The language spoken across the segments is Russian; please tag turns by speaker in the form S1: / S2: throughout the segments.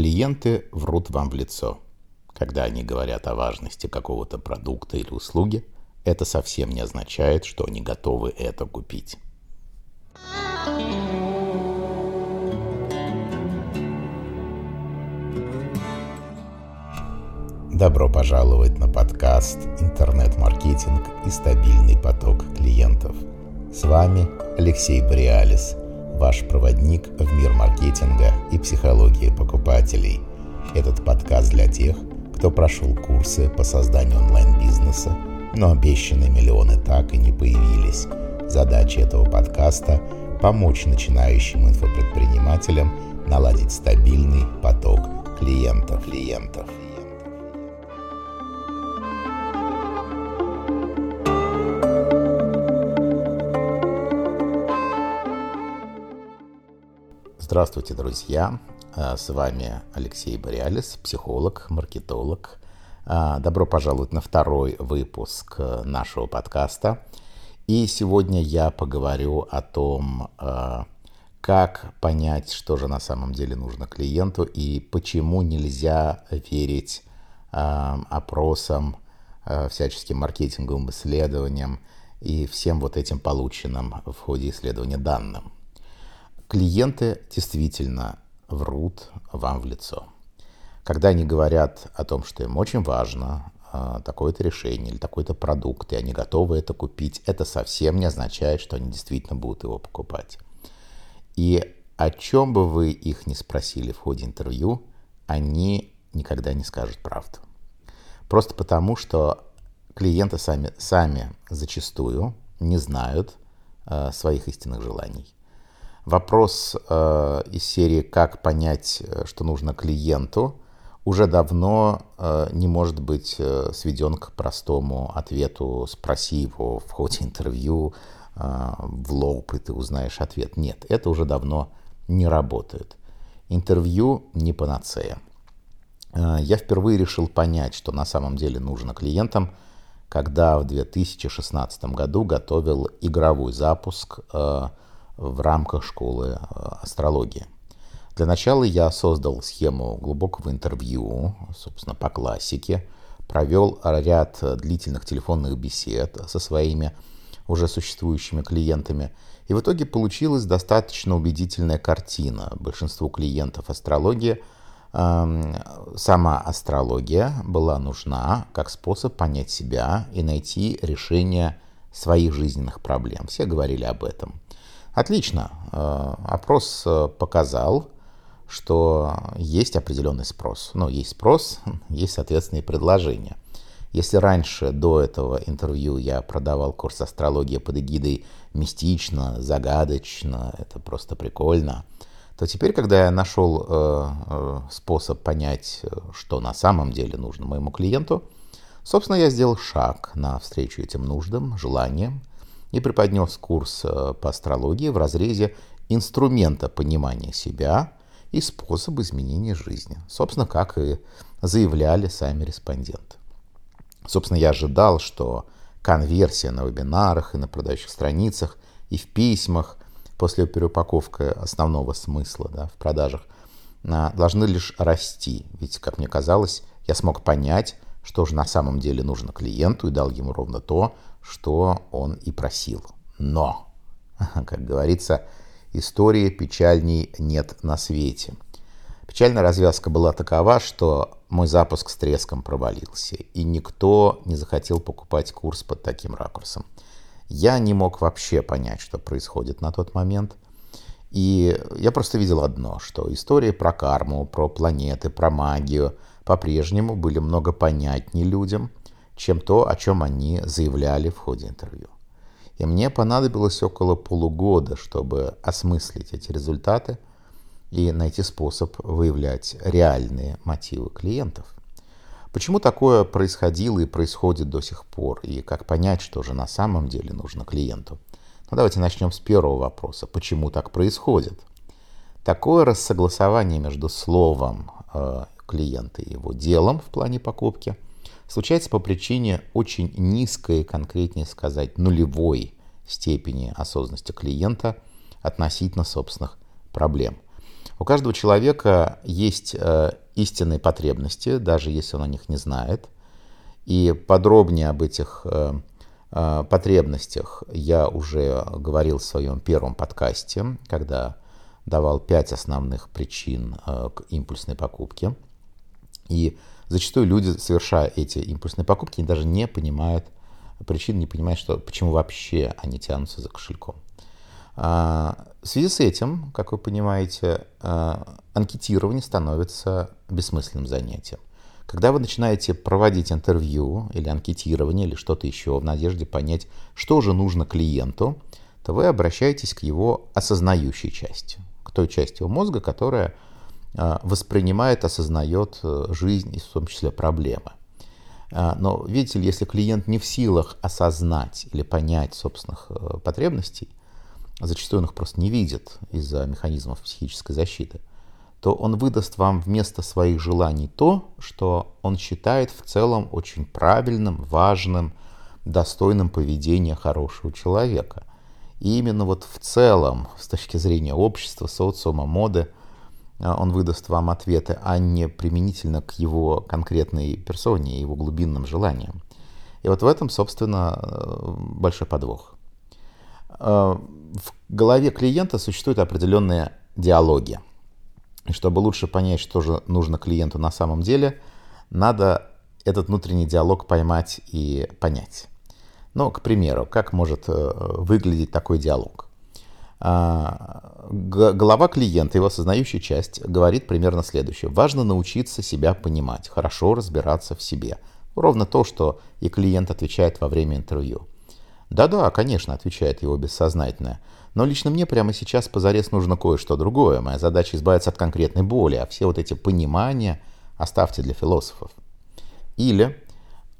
S1: Клиенты врут вам в лицо. Когда они говорят о важности какого-то продукта или услуги, это совсем не означает, что они готовы это купить. Добро пожаловать на подкаст «Интернет-маркетинг и стабильный поток клиентов». С вами Алексей Бриалис – ваш проводник в мир маркетинга и психологии покупателей. Этот подкаст для тех, кто прошел курсы по созданию онлайн-бизнеса, но обещанные миллионы так и не появились. Задача этого подкаста – помочь начинающим инфопредпринимателям наладить стабильный поток клиентов. клиентов. Здравствуйте, друзья! А, с вами Алексей Бориалис, психолог, маркетолог. А, добро пожаловать на второй выпуск э, нашего подкаста. И сегодня я поговорю о том, как понять, что же на самом деле нужно клиенту и почему нельзя верить опросам, всяческим маркетинговым исследованиям и всем вот этим полученным в ходе исследования данным. Клиенты действительно врут вам в лицо. Когда они говорят о том, что им очень важно а, такое-то решение или такой-то продукт, и они готовы это купить, это совсем не означает, что они действительно будут его покупать. И о чем бы вы их ни спросили в ходе интервью, они никогда не скажут правду. Просто потому, что клиенты сами, сами зачастую не знают э, своих истинных желаний. Вопрос э, из серии «Как понять, э, что нужно клиенту» уже давно э, не может быть э, сведен к простому ответу «Спроси его в ходе интервью э, в лоб, и ты узнаешь ответ». Нет, это уже давно не работает. Интервью не панацея. Э, я впервые решил понять, что на самом деле нужно клиентам, когда в 2016 году готовил игровой запуск э, в рамках школы э, астрологии. Для начала я создал схему глубокого интервью, собственно, по классике, провел ряд длительных телефонных бесед со своими уже существующими клиентами, и в итоге получилась достаточно убедительная картина. Большинству клиентов астрологии эм, сама астрология была нужна как способ понять себя и найти решение своих жизненных проблем. Все говорили об этом. Отлично. Э, опрос э, показал, что есть определенный спрос. Ну, есть спрос, есть, соответственно, и предложение. Если раньше, до этого интервью, я продавал курс астрологии под эгидой мистично, загадочно, это просто прикольно, то теперь, когда я нашел э, э, способ понять, что на самом деле нужно моему клиенту, собственно, я сделал шаг навстречу этим нуждам, желаниям, и преподнес курс э, по астрологии в разрезе инструмента понимания себя и способа изменения жизни. Собственно, как и заявляли сами респонденты. Собственно, я ожидал, что конверсия на вебинарах и на продающих страницах и в письмах после переупаковки основного смысла да, в продажах а, должны лишь расти. Ведь, как мне казалось, я смог понять, что же на самом деле нужно клиенту и дал ему ровно то, что он и просил. Но, как говорится, истории печальней нет на свете. Печальная развязка была такова, что мой запуск с треском провалился, и никто не захотел покупать курс под таким ракурсом. Я не мог вообще понять, что происходит на тот момент. И я просто видел одно, что истории про карму, про планеты, про магию по-прежнему были много понятнее людям, чем то, о чем они заявляли в ходе интервью. И мне понадобилось около полугода, чтобы осмыслить эти результаты и найти способ выявлять реальные мотивы клиентов. Почему такое происходило и происходит до сих пор, и как понять, что же на самом деле нужно клиенту? Ну, давайте начнем с первого вопроса. Почему так происходит? Такое рассогласование между словом э, клиента и его делом в плане покупки – случается по причине очень низкой, конкретнее сказать, нулевой степени осознанности клиента относительно собственных проблем. У каждого человека есть э, истинные потребности, даже если он о них не знает. И подробнее об этих э, э, потребностях я уже говорил в своем первом подкасте, когда давал пять основных причин к импульсной покупке. И зачастую люди, совершая эти импульсные покупки, даже не понимают причин, не понимают, что, почему вообще они тянутся за кошельком. А, в связи с этим, как вы понимаете, а, анкетирование становится бессмысленным занятием. Когда вы начинаете проводить интервью или анкетирование или что-то еще в надежде понять, что же нужно клиенту, то вы обращаетесь к его осознающей части, к той части его мозга, которая воспринимает, осознает э, жизнь и в том числе проблемы. Но видите ли, если клиент не в силах осознать или понять собственных э, потребностей, зачастую он их просто не видит из-за механизмов психической защиты, то он выдаст вам вместо своих желаний то, что он считает в целом очень правильным, важным, достойным поведения хорошего человека. И именно вот в целом, с точки зрения общества, социума, моды, а, он выдаст вам ответы, а не применительно к его конкретной персоне, его глубинным желаниям. И вот в этом, собственно, э, большой подвох. Э, в голове клиента существуют определенные диалоги. И чтобы лучше понять, что же нужно клиенту на самом деле, надо этот внутренний диалог поймать и понять. Ну, к примеру, как может э, выглядеть такой диалог? А, голова клиента, его осознающая часть, говорит примерно следующее. Важно научиться себя понимать, хорошо разбираться в себе. Ровно то, что и клиент отвечает во время интервью. «Да-да, конечно», — отвечает его бессознательное. «Но лично мне прямо сейчас позарез нужно кое-что другое. Моя задача избавиться от конкретной боли, а все вот эти понимания оставьте для философов». Или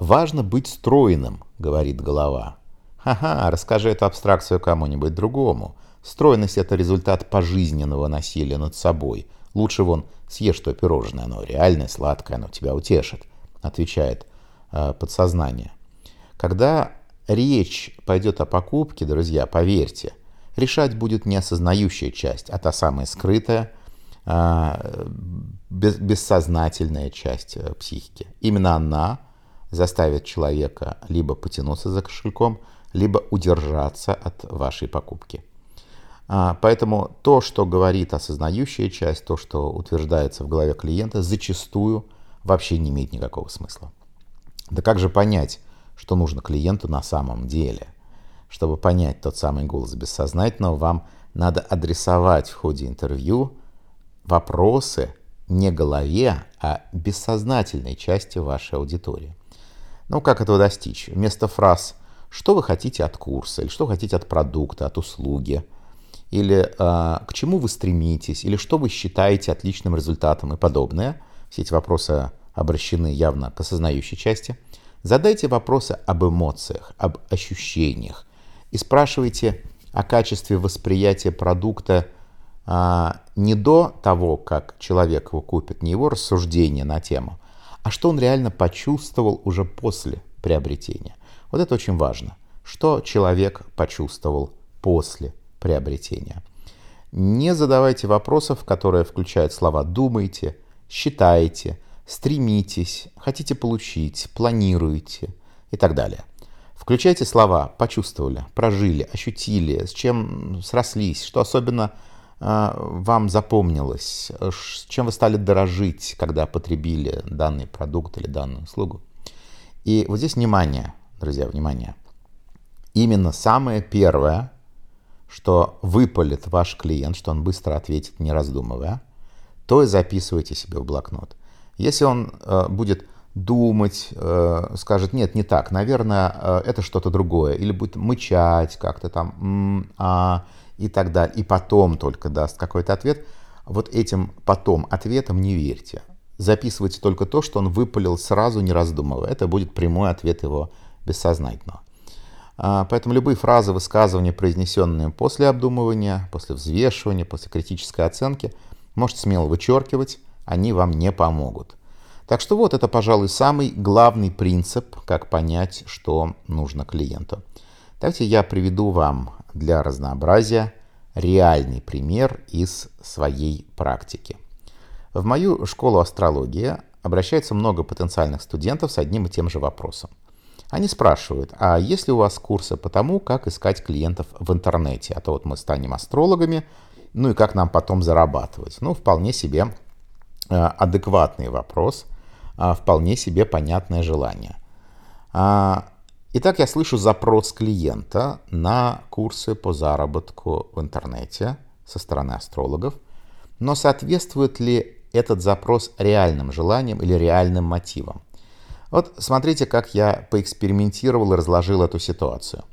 S1: «Важно быть стройным», — говорит голова. «Ха-ха, расскажи эту абстракцию кому-нибудь другому. Стройность — это результат пожизненного насилия над собой. Лучше вон съешь то пирожное, оно реальное, сладкое, оно тебя утешит», — отвечает э, подсознание. Когда речь пойдет о покупке, друзья, поверьте, решать будет не осознающая часть, а та самая скрытая, а, бессознательная часть э, психики. Именно она заставит человека либо потянуться за кошельком, либо удержаться от вашей покупки. А, поэтому то, что говорит осознающая часть, то, что утверждается в голове клиента, зачастую вообще не имеет никакого смысла. Да как же понять, что нужно клиенту на самом деле. Чтобы понять тот самый голос бессознательного, вам надо адресовать в ходе интервью вопросы не голове, а бессознательной части вашей аудитории. Ну, как этого достичь? Вместо фраз «что вы хотите от курса», или «что вы хотите от продукта, от услуги», или э, «к чему вы стремитесь», или «что вы считаете отличным результатом» и подобное. Все эти вопросы обращены явно к осознающей части – Задайте вопросы об эмоциях, об ощущениях и спрашивайте о качестве восприятия продукта а, не до того, как человек его купит, не его рассуждение на тему, а что он реально почувствовал уже после приобретения. Вот это очень важно. Что человек почувствовал после приобретения. Не задавайте вопросов, которые включают слова «думайте», «считаете», стремитесь, хотите получить, планируете и так далее. Включайте слова «почувствовали», «прожили», «ощутили», с чем срослись, что особенно э, вам запомнилось, с чем вы стали дорожить, когда потребили данный продукт или данную услугу. И вот здесь внимание, друзья, внимание. Именно самое первое, что выпалит ваш клиент, что он быстро ответит, не раздумывая, то и записывайте себе в блокнот. Если он э, будет думать, э, скажет, нет, не так, наверное, э, это что-то другое, или будет мычать как-то там, м, а, и так далее, и потом только даст какой-то ответ, вот этим потом ответом не верьте. Записывайте только то, что он выпалил сразу, не раздумывая. Это будет прямой ответ его бессознательного. А, поэтому любые фразы, высказывания, произнесенные после обдумывания, после взвешивания, после критической оценки, можете смело вычеркивать, они вам не помогут. Так что вот это, пожалуй, самый главный принцип, как понять, что нужно клиенту. Давайте я приведу вам для разнообразия реальный пример из своей практики. В мою школу астрологии обращается много потенциальных студентов с одним и тем же вопросом. Они спрашивают, а есть ли у вас курсы по тому, как искать клиентов в интернете? А то вот мы станем астрологами, ну и как нам потом зарабатывать? Ну, вполне себе э, адекватный вопрос, а, вполне себе понятное желание. А, итак, я слышу запрос клиента на курсы по заработку в интернете со стороны астрологов, но соответствует ли этот запрос реальным желаниям или реальным мотивам? Вот смотрите, как я поэкспериментировал и разложил эту ситуацию.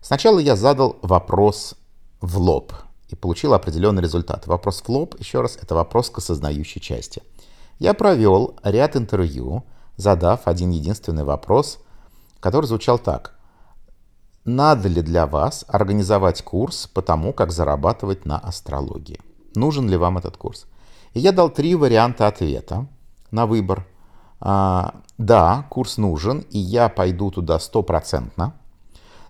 S1: Сначала я задал вопрос в лоб и получил определенный результат. Вопрос в лоб, еще раз, это вопрос к осознающей части. Я провел ряд интервью, задав один единственный вопрос, который звучал так. Надо ли для вас организовать курс по тому, как зарабатывать на астрологии? Нужен ли вам этот курс? И я дал три варианта ответа на выбор – а, да, курс нужен, и я пойду туда стопроцентно.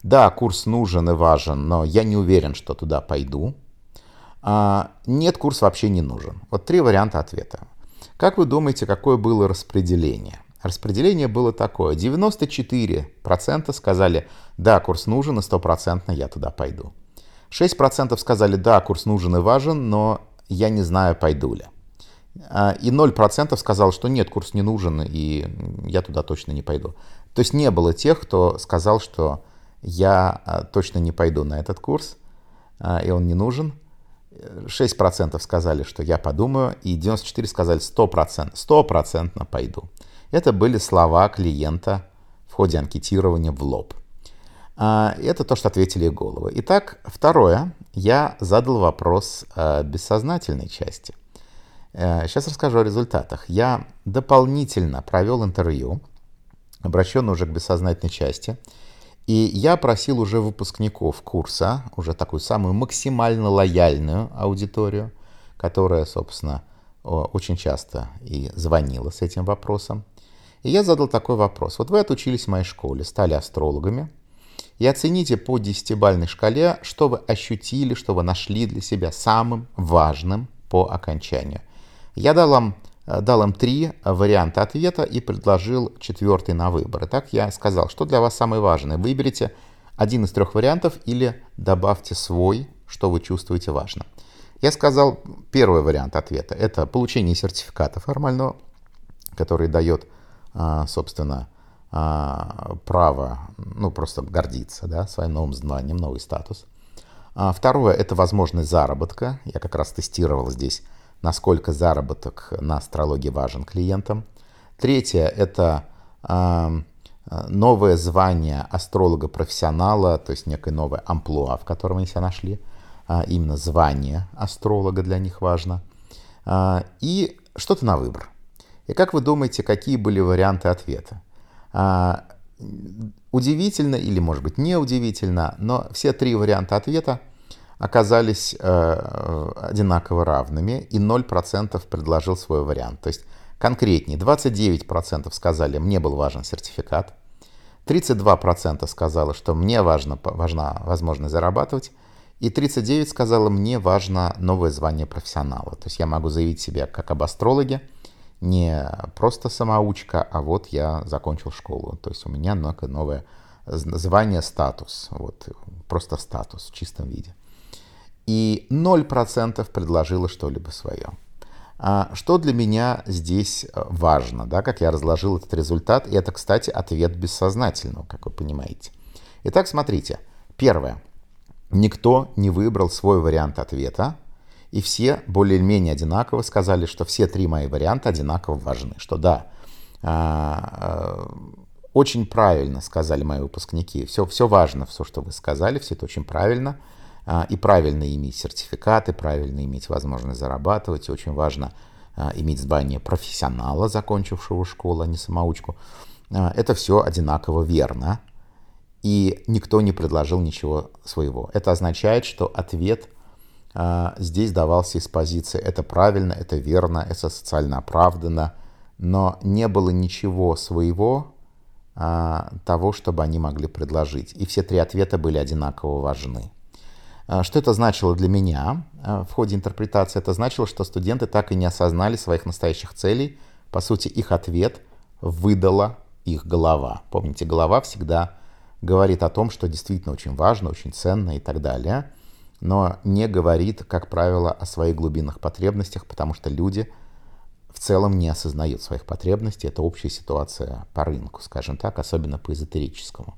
S1: Да, курс нужен и важен, но я не уверен, что туда пойду. А, нет, курс вообще не нужен. Вот три варианта ответа. Как вы думаете, какое было распределение? Распределение было такое. 94% сказали, да, курс нужен и стопроцентно я туда пойду. 6% сказали, да, курс нужен и важен, но я не знаю, пойду ли. А, и 0% сказал, что нет, курс не нужен, и я туда точно не пойду. То есть не было тех, кто сказал, что я а, точно не пойду на этот курс, а, и он не нужен. 6% сказали, что я подумаю, и 94% сказали 100%, 100% пойду. Это были слова клиента в ходе анкетирования в лоб. Это то, что ответили головы. Итак, второе. Я задал вопрос бессознательной части – Сейчас э, расскажу о результатах. Я дополнительно провел интервью, обращенное уже к бессознательной части, и я просил уже выпускников курса, уже такую самую максимально лояльную аудиторию, которая, собственно, очень часто и звонила с этим вопросом. И я задал такой вопрос. Вот вы отучились в моей школе, стали астрологами, и оцените по десятибальной шкале, что вы ощутили, что вы нашли для себя самым важным по окончанию. Я дал им, э, дал им три варианта ответа и предложил четвертый на выбор. Так я сказал, что для вас самое важное. Выберите один из трех вариантов или добавьте свой, что вы чувствуете важно. Я сказал первый вариант ответа. Это получение сертификата формального, который дает, а, собственно, право, ну, просто гордиться да, своим новым знанием, новый статус. А, второе – это возможность заработка. Я как раз тестировал здесь насколько заработок на астрологии важен клиентам. Третье – это э, новое звание астролога-профессионала, то есть некое новое амплуа, в котором они себя нашли. Э, именно звание астролога для них важно. Э, и что-то на выбор. И как вы думаете, какие были варианты ответа? Э, удивительно или, может быть, неудивительно, но все три варианта ответа – оказались э, одинаково равными, и 0% предложил свой вариант. То есть конкретнее, 29% сказали, мне был важен сертификат, 32% сказала, что мне важно, важна возможность зарабатывать, и 39 сказала, мне важно новое звание профессионала. То есть я могу заявить себя как об астрологе, не просто самоучка, а вот я закончил школу. То есть у меня новое звание, статус. Вот, просто статус в чистом виде и 0% предложило что-либо свое. А что для меня здесь э, важно, да, как я разложил этот результат, и это, кстати, ответ бессознательного, как вы понимаете. Итак, смотрите. Первое. Никто не выбрал свой вариант ответа, и все более-менее одинаково сказали, что все три мои варианта одинаково важны. Что да, а, э, очень правильно сказали мои выпускники. Все, все важно, все, что вы сказали, все это очень правильно – а, и правильно иметь сертификаты, правильно иметь возможность зарабатывать. Очень важно а, иметь звание профессионала, закончившего школу, а не самоучку. А, это все одинаково верно. И никто не предложил ничего своего. Это означает, что ответ здесь давался из позиции «это правильно, это верно, это социально оправданно», но не было ничего своего, того, чтобы они могли предложить. И все три ответа были одинаково важны. А, что это значило для меня а, в ходе интерпретации? Это значило, что студенты так и не осознали своих настоящих целей. По сути, их ответ выдала их голова. Помните, голова всегда говорит о том, что действительно очень важно, очень ценно и так далее, но не говорит, как правило, о своих глубинных потребностях, потому что люди в целом не осознают своих потребностей. Это общая ситуация по рынку, скажем так, особенно по эзотерическому.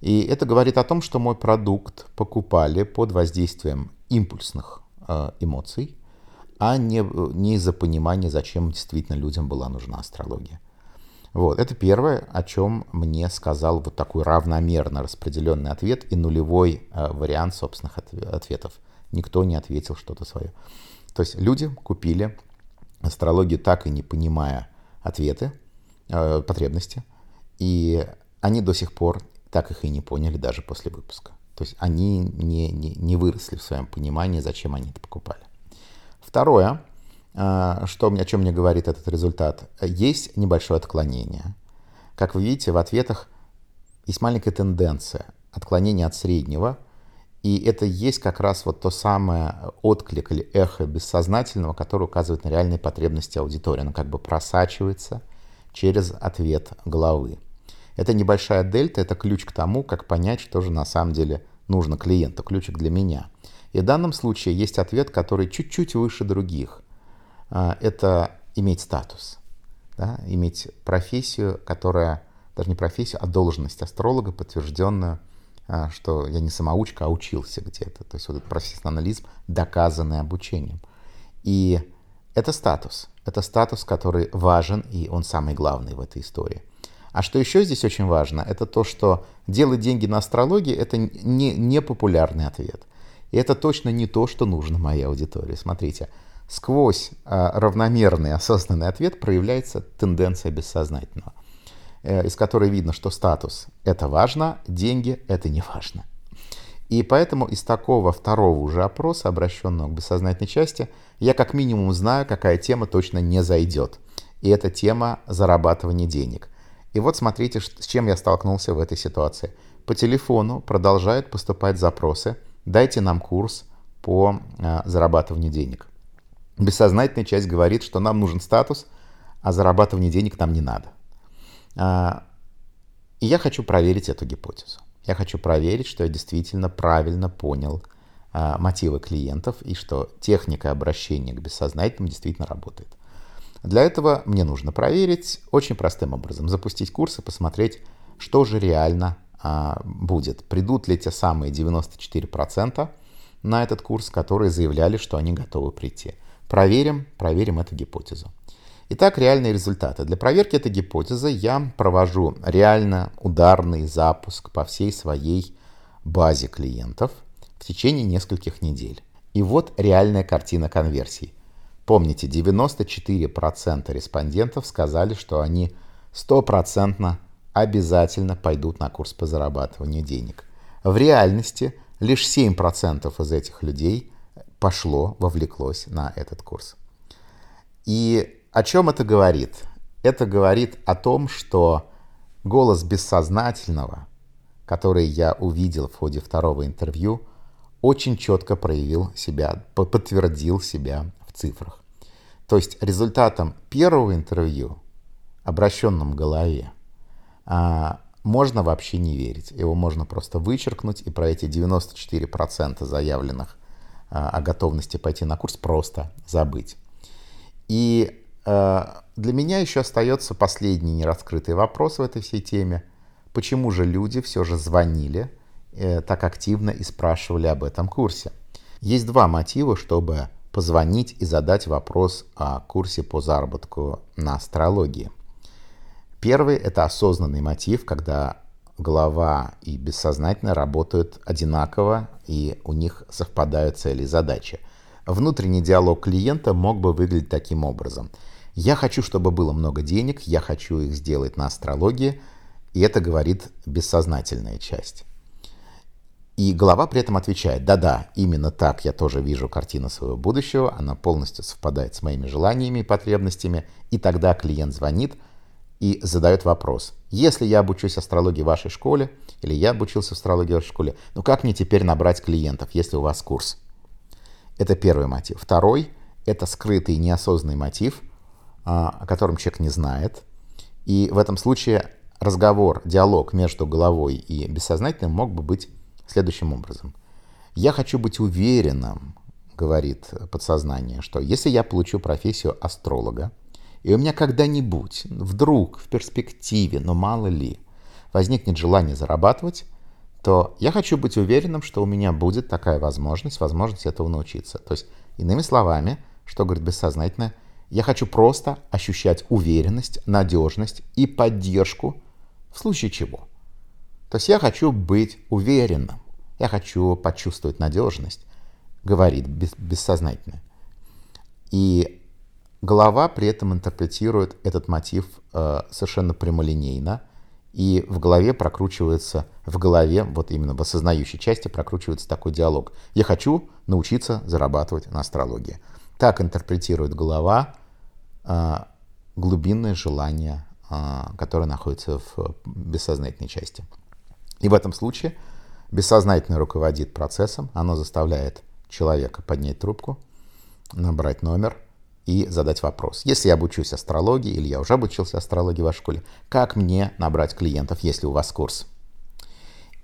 S1: И это говорит о том, что мой продукт покупали под воздействием импульсных э, эмоций, а не, не из-за понимания, зачем действительно людям была нужна астрология. Вот, это первое, о чем мне сказал вот такой равномерно распределенный ответ и нулевой э, вариант собственных ответов. Никто не ответил что-то свое. То есть люди купили астрологию так и не понимая ответы, э, потребности, и они до сих пор так их и не поняли даже после выпуска. То есть они не, не, не выросли в своем понимании, зачем они это покупали. Второе, а, что, о чем мне говорит этот результат, есть небольшое отклонение. Как вы видите, в ответах есть маленькая тенденция отклонения от среднего, и это есть как раз вот то самое отклик или эхо бессознательного, которое указывает на реальные потребности аудитории. Оно как бы просачивается через ответ головы. Это небольшая дельта, это ключ к тому, как понять, что же на самом деле нужно клиенту, ключик для меня. И в данном случае есть ответ, который чуть-чуть выше других. А, это иметь статус, да, иметь профессию, которая, даже не профессию, а должность астролога, подтвержденную, а, что я не самоучка, а учился где-то. То есть вот этот профессионализм, доказанный обучением. И это статус. Это статус, который важен, и он самый главный в этой истории – а что еще здесь очень важно, это то, что делать деньги на астрологии – это не, не популярный ответ. И это точно не то, что нужно моей аудитории. Смотрите, сквозь э, равномерный осознанный ответ проявляется тенденция бессознательного, э, из которой видно, что статус – это важно, деньги – это не важно. И поэтому из такого второго уже опроса, обращенного к бессознательной части, я как минимум знаю, какая тема точно не зайдет. И это тема зарабатывания денег – и вот смотрите, с чем я столкнулся в этой ситуации. По телефону продолжают поступать запросы «дайте нам курс по э, зарабатыванию денег». Бессознательная часть говорит, что нам нужен статус, а зарабатывание денег нам не надо. А, и я хочу проверить эту гипотезу. Я хочу проверить, что я действительно правильно понял а, мотивы клиентов и что техника обращения к бессознательному действительно работает. Для этого мне нужно проверить очень простым образом, запустить курс и посмотреть, что же реально а, будет. Придут ли те самые 94% на этот курс, которые заявляли, что они готовы прийти. Проверим, проверим эту гипотезу. Итак, реальные результаты. Для проверки этой гипотезы я провожу реально ударный запуск по всей своей базе клиентов в течение нескольких недель. И вот реальная картина конверсии. Помните, 94% респондентов сказали, что они стопроцентно обязательно пойдут на курс по зарабатыванию денег. В реальности лишь 7% из этих людей пошло, вовлеклось на этот курс. И о чем это говорит? Это говорит о том, что голос бессознательного, который я увидел в ходе второго интервью, очень четко проявил себя, подтвердил себя цифрах. То есть результатом первого интервью, обращенном голове, а, можно вообще не верить. Его можно просто вычеркнуть и про эти 94% заявленных а, о готовности пойти на курс просто забыть. И а, для меня еще остается последний нераскрытый вопрос в этой всей теме. Почему же люди все же звонили э, так активно и спрашивали об этом курсе? Есть два мотива, чтобы позвонить и задать вопрос о курсе по заработку на астрологии. Первый – это осознанный мотив, когда голова и бессознательно работают одинаково, и у них совпадают цели и задачи. Внутренний диалог клиента мог бы выглядеть таким образом. Я хочу, чтобы было много денег, я хочу их сделать на астрологии, и это говорит бессознательная часть. И голова при этом отвечает, да-да, именно так я тоже вижу картину своего будущего, она полностью совпадает с моими желаниями и потребностями, и тогда клиент звонит и задает вопрос. Если я обучусь астрологии в вашей школе, или я обучился астрологии в вашей школе, ну как мне теперь набрать клиентов, если у вас курс? Это первый мотив. Второй – это скрытый неосознанный мотив, а, о котором человек не знает. И в этом случае разговор, диалог между головой и бессознательным мог бы быть следующим образом. «Я хочу быть уверенным, — говорит подсознание, — что если я получу профессию астролога, и у меня когда-нибудь, вдруг, в перспективе, но мало ли, возникнет желание зарабатывать, то я хочу быть уверенным, что у меня будет такая возможность, возможность этого научиться. То есть, иными словами, что говорит бессознательное, я хочу просто ощущать уверенность, надежность и поддержку в случае чего. То есть я хочу быть уверенным, я хочу почувствовать надежность, говорит бессознательное. И голова при этом интерпретирует этот мотив э, совершенно прямолинейно, и в голове прокручивается, в голове, вот именно в осознающей части прокручивается такой диалог. Я хочу научиться зарабатывать на астрологии. Так интерпретирует голова э, глубинное желание, э, которое находится в бессознательной части. И в этом случае бессознательно руководит процессом, оно заставляет человека поднять трубку, набрать номер и задать вопрос. Если я обучусь астрологии или я уже обучился астрологии в школе, как мне набрать клиентов, если у вас курс?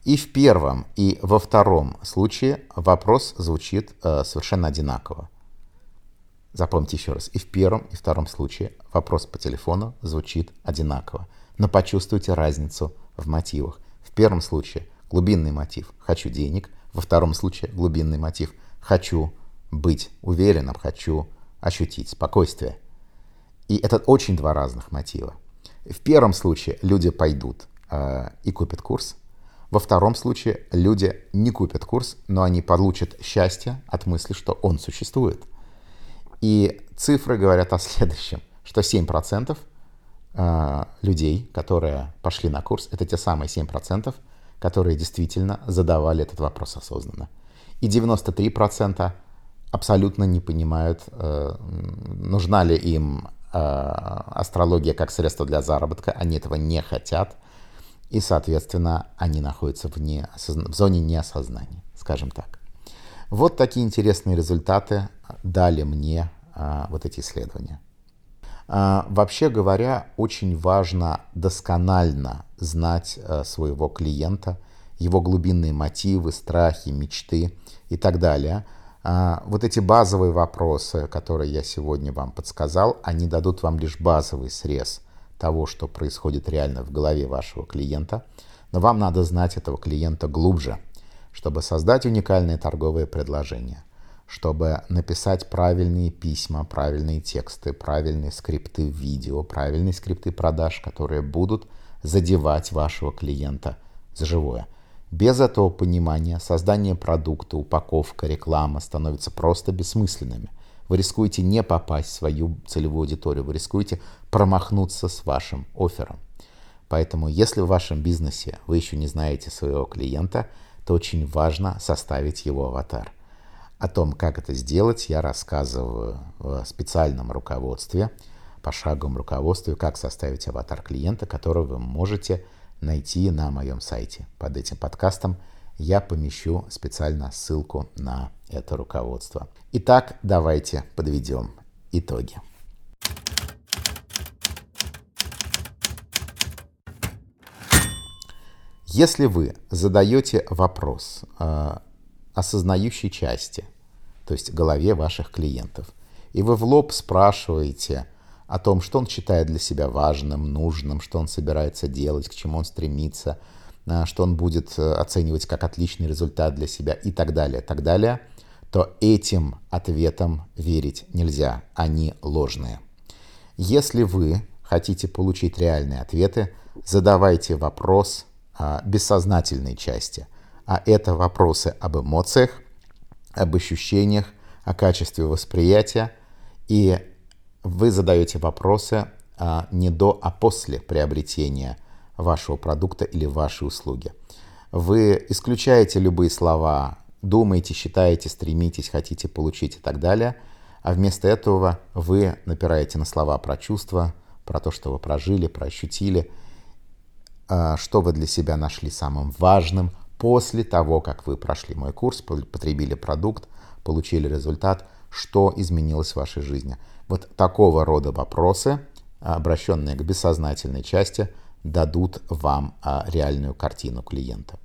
S1: И в первом, и во втором случае вопрос звучит э, совершенно одинаково. Запомните еще раз, и в первом, и втором случае вопрос по телефону звучит одинаково. Но почувствуйте разницу в мотивах. В первом случае глубинный мотив «хочу денег», во втором случае глубинный мотив «хочу быть уверенным, хочу ощутить спокойствие». И это очень два разных мотива. В первом случае люди пойдут э, и купят курс. Во втором случае люди не купят курс, но они получат счастье от мысли, что он существует. И цифры говорят о следующем, что 7% э, людей, которые пошли на курс, это те самые 7%, которые действительно задавали этот вопрос осознанно. И 93% абсолютно не понимают, э, нужна ли им э, астрология как средство для заработка. Они этого не хотят. И, соответственно, они находятся вне, в зоне неосознания, скажем так. Вот такие интересные результаты дали мне э, вот эти исследования. Вообще говоря, очень важно досконально знать своего клиента, его глубинные мотивы, страхи, мечты и так далее. А, вот эти базовые вопросы, которые я сегодня вам подсказал, они дадут вам лишь базовый срез того, что происходит реально в голове вашего клиента. Но вам надо знать этого клиента глубже, чтобы создать уникальное торговое предложение, чтобы написать правильные письма, правильные тексты, правильные скрипты видео, правильные скрипты продаж, которые будут задевать вашего клиента за живое. Без этого понимания создание продукта, упаковка, реклама становятся просто бессмысленными. Вы рискуете не попасть в свою целевую аудиторию, вы рискуете промахнуться с вашим оффером. Поэтому, если в вашем бизнесе вы еще не знаете своего клиента, то очень важно составить его аватар. О том, как это сделать, я рассказываю в специальном руководстве, пошаговом руководстве, как составить аватар клиента, который вы можете найти на моем сайте. Под этим подкастом я помещу специально ссылку на это руководство. Итак, давайте подведем итоги. Если вы задаете вопрос э, осознающей части, то есть голове ваших клиентов, и вы в лоб спрашиваете, о том, что он считает для себя важным, нужным, что он собирается делать, к чему он стремится, а, что он будет э, оценивать как отличный результат для себя и так далее, так далее, то этим ответам верить нельзя, они ложные. Если вы хотите получить реальные ответы, задавайте вопрос о бессознательной части, а это вопросы об эмоциях, об ощущениях, о качестве восприятия, и вы задаете вопросы а, не до, а после приобретения вашего продукта или вашей услуги. Вы исключаете любые слова «думаете», «считаете», «стремитесь», «хотите получить» и так далее, а вместо этого вы напираете на слова про чувства, про то, что вы прожили, проощутили, а, что вы для себя нашли самым важным после того, как вы прошли мой курс, потребили продукт, получили результат, что изменилось в вашей жизни. Вот такого рода вопросы, обращенные к бессознательной части, дадут вам а, реальную картину клиента.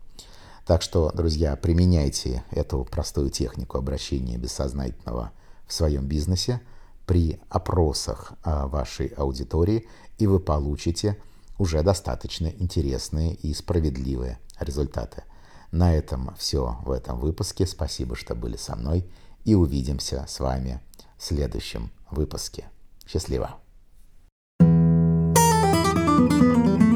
S1: Так что, друзья, применяйте эту простую технику обращения бессознательного в своем бизнесе при опросах а, вашей аудитории, и вы получите уже достаточно интересные и справедливые результаты. На этом все в этом выпуске. Спасибо, что были со мной. И увидимся с вами в следующем выпуске. Счастливо! thank you